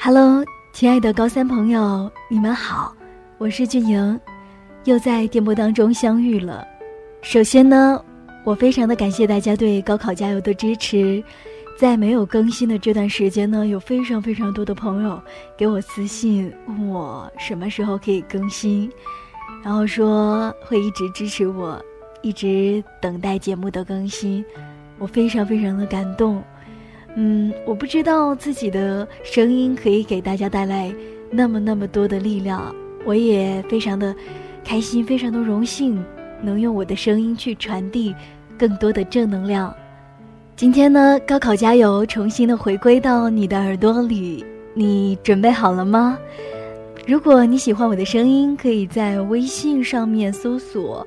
Hello，亲爱的高三朋友，你们好，我是俊莹，又在电波当中相遇了。首先呢，我非常的感谢大家对高考加油的支持。在没有更新的这段时间呢，有非常非常多的朋友给我私信问我什么时候可以更新，然后说会一直支持我，一直等待节目的更新，我非常非常的感动。嗯，我不知道自己的声音可以给大家带来那么那么多的力量，我也非常的开心，非常的荣幸能用我的声音去传递更多的正能量。今天呢，高考加油，重新的回归到你的耳朵里，你准备好了吗？如果你喜欢我的声音，可以在微信上面搜索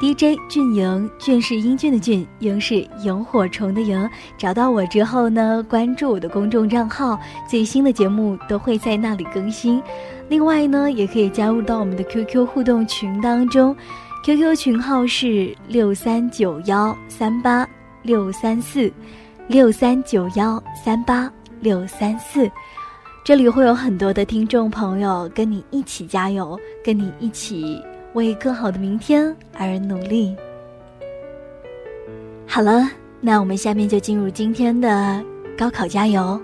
“DJ 俊莹”，俊是英俊的俊，莹是萤火虫的萤。找到我之后呢，关注我的公众账号，最新的节目都会在那里更新。另外呢，也可以加入到我们的 QQ 互动群当中，QQ 群号是六三九幺三八。六三四六三九幺三八六三四，这里会有很多的听众朋友跟你一起加油，跟你一起为更好的明天而努力。好了，那我们下面就进入今天的高考加油。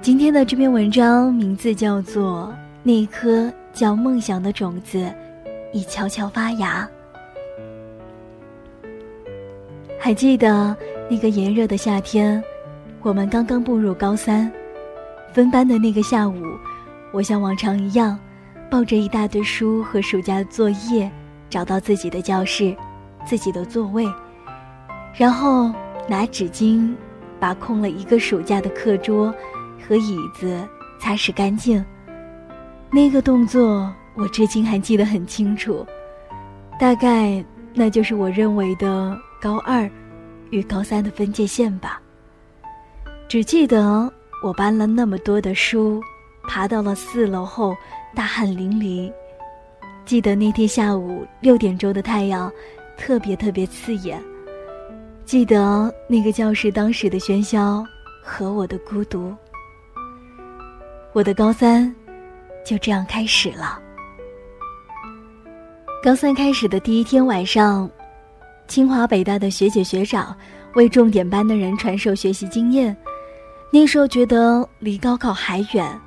今天的这篇文章名字叫做《那颗叫梦想的种子已悄悄发芽》。还记得那个炎热的夏天，我们刚刚步入高三，分班的那个下午，我像往常一样，抱着一大堆书和暑假作业，找到自己的教室，自己的座位，然后拿纸巾把空了一个暑假的课桌和椅子擦拭干净。那个动作我至今还记得很清楚，大概那就是我认为的。高二与高三的分界线吧。只记得我搬了那么多的书，爬到了四楼后，大汗淋漓。记得那天下午六点钟的太阳，特别特别刺眼。记得那个教室当时的喧嚣和我的孤独。我的高三就这样开始了。高三开始的第一天晚上。清华北大的学姐学长为重点班的人传授学习经验，那时候觉得离高考还远，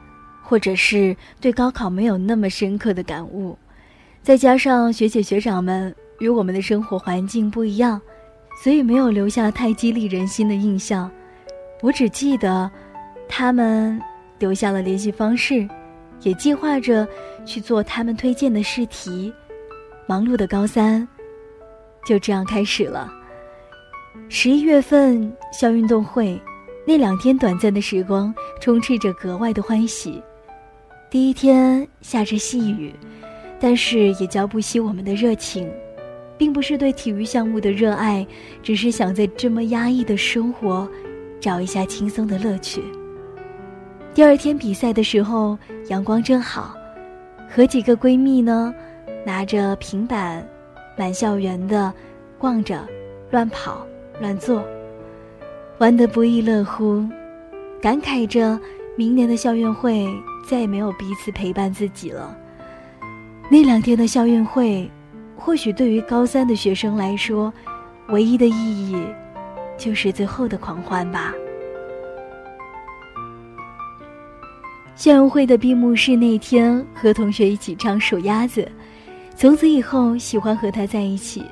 或者是对高考没有那么深刻的感悟，再加上学姐学长们与我们的生活环境不一样，所以没有留下太激励人心的印象。我只记得，他们留下了联系方式，也计划着去做他们推荐的试题。忙碌的高三。就这样开始了。十一月份校运动会，那两天短暂的时光充斥着格外的欢喜。第一天下着细雨，但是也浇不熄我们的热情，并不是对体育项目的热爱，只是想在这么压抑的生活，找一下轻松的乐趣。第二天比赛的时候，阳光正好，和几个闺蜜呢，拿着平板。满校园的逛着，乱跑乱坐，玩得不亦乐乎，感慨着明年的校运会再也没有彼此陪伴自己了。那两天的校运会，或许对于高三的学生来说，唯一的意义就是最后的狂欢吧。校运会的闭幕式那天，和同学一起唱数鸭子。从此以后，喜欢和他在一起。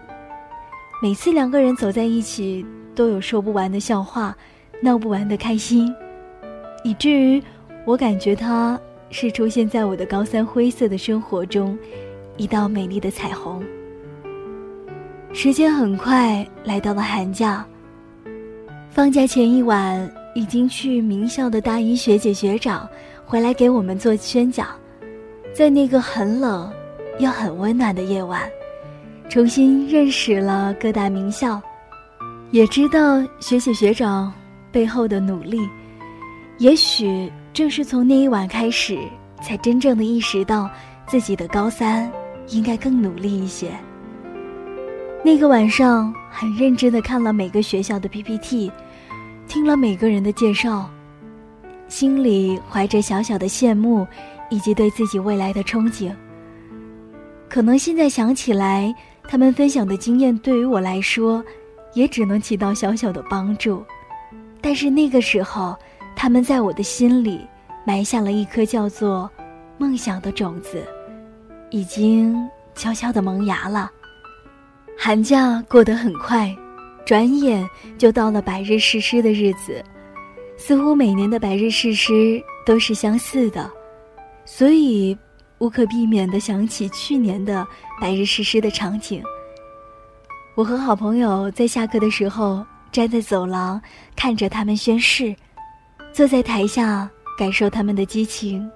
每次两个人走在一起，都有说不完的笑话，闹不完的开心，以至于我感觉他是出现在我的高三灰色的生活中，一道美丽的彩虹。时间很快来到了寒假。放假前一晚，已经去名校的大一学姐学长回来给我们做宣讲，在那个很冷。又很温暖的夜晚，重新认识了各大名校，也知道学姐学长背后的努力。也许正是从那一晚开始，才真正的意识到自己的高三应该更努力一些。那个晚上，很认真的看了每个学校的 PPT，听了每个人的介绍，心里怀着小小的羡慕，以及对自己未来的憧憬。可能现在想起来，他们分享的经验对于我来说，也只能起到小小的帮助。但是那个时候，他们在我的心里埋下了一颗叫做梦想的种子，已经悄悄的萌芽了。寒假过得很快，转眼就到了百日誓师的日子。似乎每年的百日誓师都是相似的，所以无可避免地想起去年的百日誓师的场景。我和好朋友在下课的时候站在走廊，看着他们宣誓，坐在台下感受他们的激情。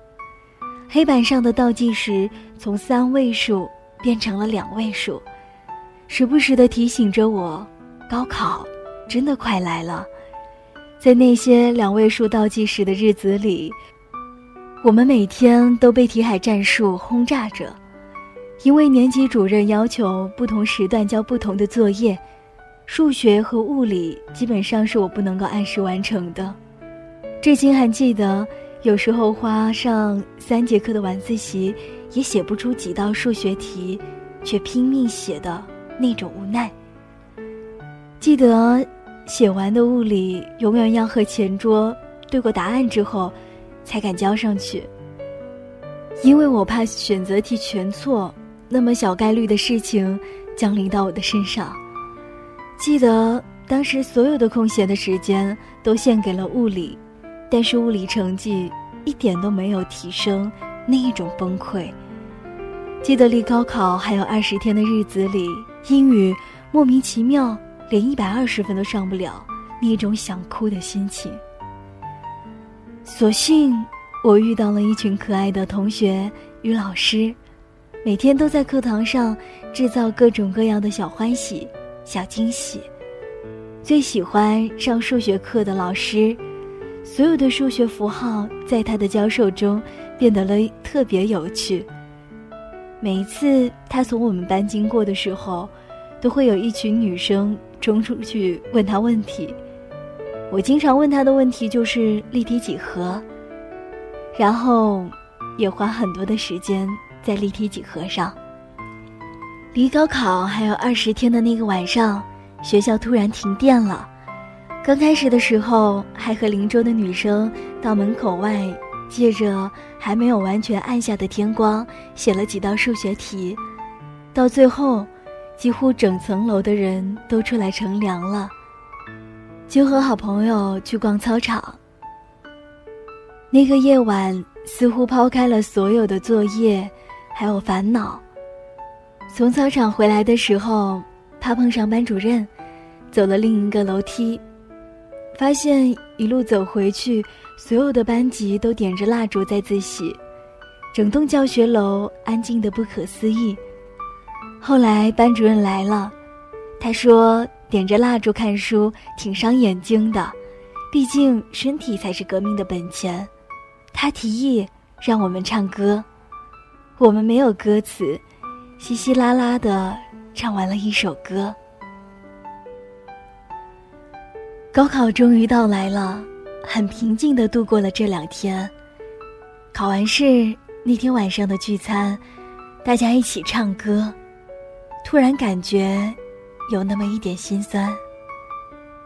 黑板上的倒计时从三位数变成了两位数，时不时的提醒着我，高考真的快来了。在那些两位数倒计时的日子里，我们每天都被题海战术轰炸着，因为年级主任要求不同时段交不同的作业，数学和物理基本上是我不能够按时完成的。至今还记得，有时候花上三节课的晚自习，也写不出几道数学题，却拼命写的那种无奈。记得。写完的物理永远要和前桌对过答案之后，才敢交上去。因为我怕选择题全错，那么小概率的事情降临到我的身上。记得当时所有的空闲的时间都献给了物理，但是物理成绩一点都没有提升，那一种崩溃。记得离高考还有二十天的日子里，英语莫名其妙。连一百二十分都上不了，那种想哭的心情。所幸我遇到了一群可爱的同学与老师，每天都在课堂上制造各种各样的小欢喜、小惊喜。最喜欢上数学课的老师，所有的数学符号在他的教授中变得了特别有趣。每一次他从我们班经过的时候，都会有一群女生。冲出去问他问题，我经常问他的问题就是立体几何，然后也花很多的时间在立体几何上。离高考还有二十天的那个晚上，学校突然停电了。刚开始的时候，还和邻桌的女生到门口外，借着还没有完全暗下的天光，写了几道数学题，到最后。几乎整层楼的人都出来乘凉了，就和好朋友去逛操场。那个夜晚似乎抛开了所有的作业，还有烦恼。从操场回来的时候，怕碰上班主任，走了另一个楼梯，发现一路走回去，所有的班级都点着蜡烛在自习，整栋教学楼安静的不可思议。后来班主任来了，他说：“点着蜡烛看书挺伤眼睛的，毕竟身体才是革命的本钱。”他提议让我们唱歌，我们没有歌词，稀稀拉拉的唱完了一首歌。高考终于到来了，很平静的度过了这两天。考完试那天晚上的聚餐，大家一起唱歌。突然感觉有那么一点心酸，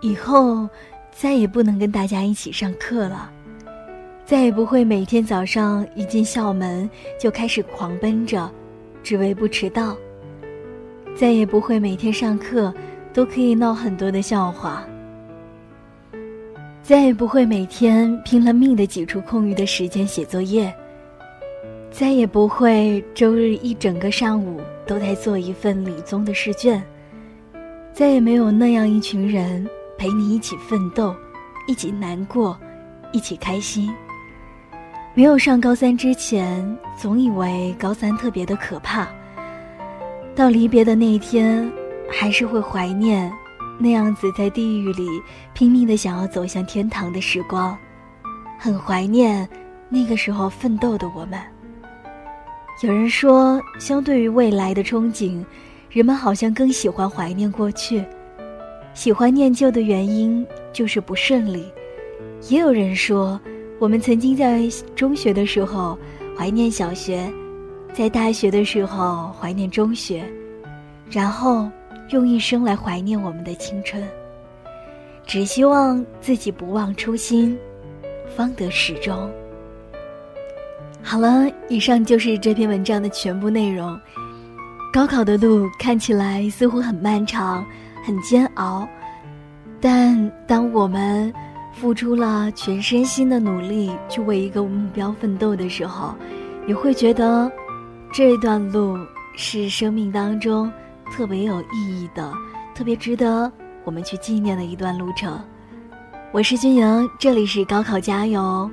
以后再也不能跟大家一起上课了，再也不会每天早上一进校门就开始狂奔着，只为不迟到。再也不会每天上课都可以闹很多的笑话，再也不会每天拼了命的挤出空余的时间写作业。再也不会周日一整个上午都在做一份理综的试卷，再也没有那样一群人陪你一起奋斗，一起难过，一起开心。没有上高三之前，总以为高三特别的可怕。到离别的那一天，还是会怀念那样子在地狱里拼命的想要走向天堂的时光，很怀念那个时候奋斗的我们。有人说，相对于未来的憧憬，人们好像更喜欢怀念过去。喜欢念旧的原因就是不顺利。也有人说，我们曾经在中学的时候怀念小学，在大学的时候怀念中学，然后用一生来怀念我们的青春。只希望自己不忘初心，方得始终。好了，以上就是这篇文章的全部内容。高考的路看起来似乎很漫长、很煎熬，但当我们付出了全身心的努力去为一个目标奋斗的时候，你会觉得这段路是生命当中特别有意义的，特别值得我们去纪念的一段路程。我是君莹，这里是高考加油，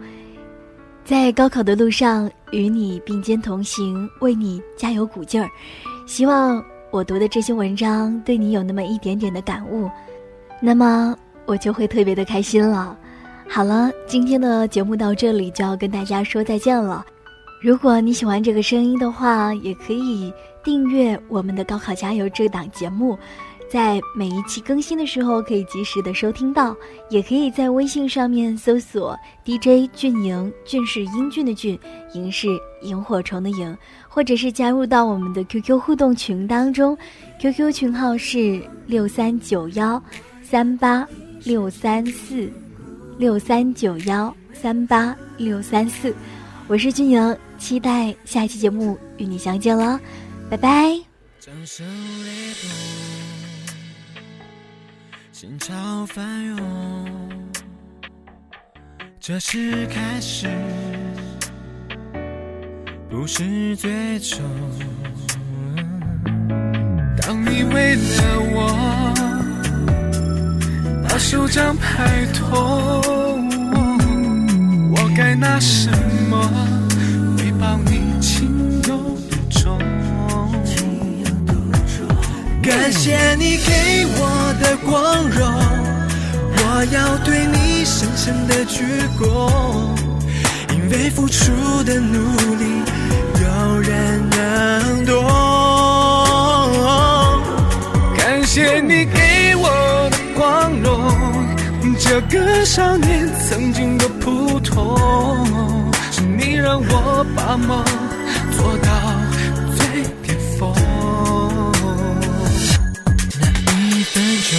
在高考的路上与你并肩同行，为你加油鼓劲儿。希望我读的这些文章对你有那么一点点的感悟，那么我就会特别的开心了。好了，今天的节目到这里就要跟大家说再见了。如果你喜欢这个声音的话，也可以订阅我们的高考加油这档节目。在每一期更新的时候，可以及时的收听到，也可以在微信上面搜索 DJ 俊莹，俊是英俊的俊，莹是萤火虫的萤，或者是加入到我们的 QQ 互动群当中，QQ 群号是六三九幺三八六三四六三九幺三八六三四，我是俊莹，期待下一期节目与你相见了，拜拜。掌声雷动心潮翻涌，这是开始，不是最终。当你为了我把手掌拍痛，我该拿什么回报你情有独钟？感谢你给我的光荣，我要对你深深的鞠躬，因为付出的努力，有人能懂。感谢你给我的光荣，这个少年曾经多普通，让我把梦做到最巅峰。你始终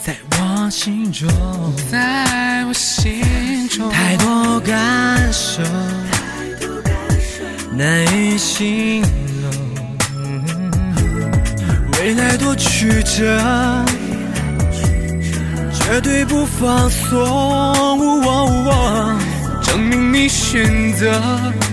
在我。心中，在我心中，太多感受，难以形容。未来多曲折，绝对不放松。的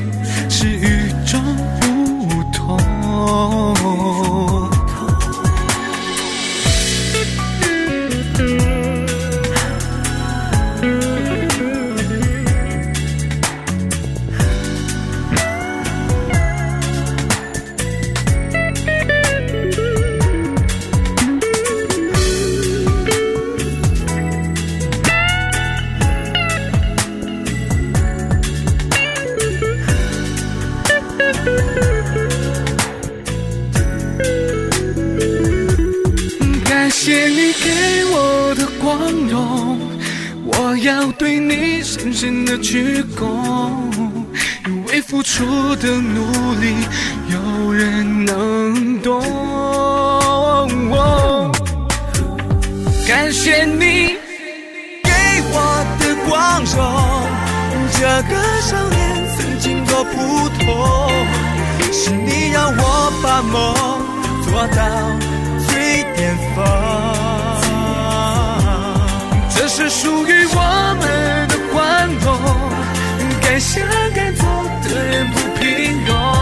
给我的光荣，我要对你深的鞠躬，因为付出的努力，有人能懂。感谢你给我的光荣，这个少年曾经多普通，是你让我把梦做到远方这是属于我们的欢荣敢想敢做的人不平庸。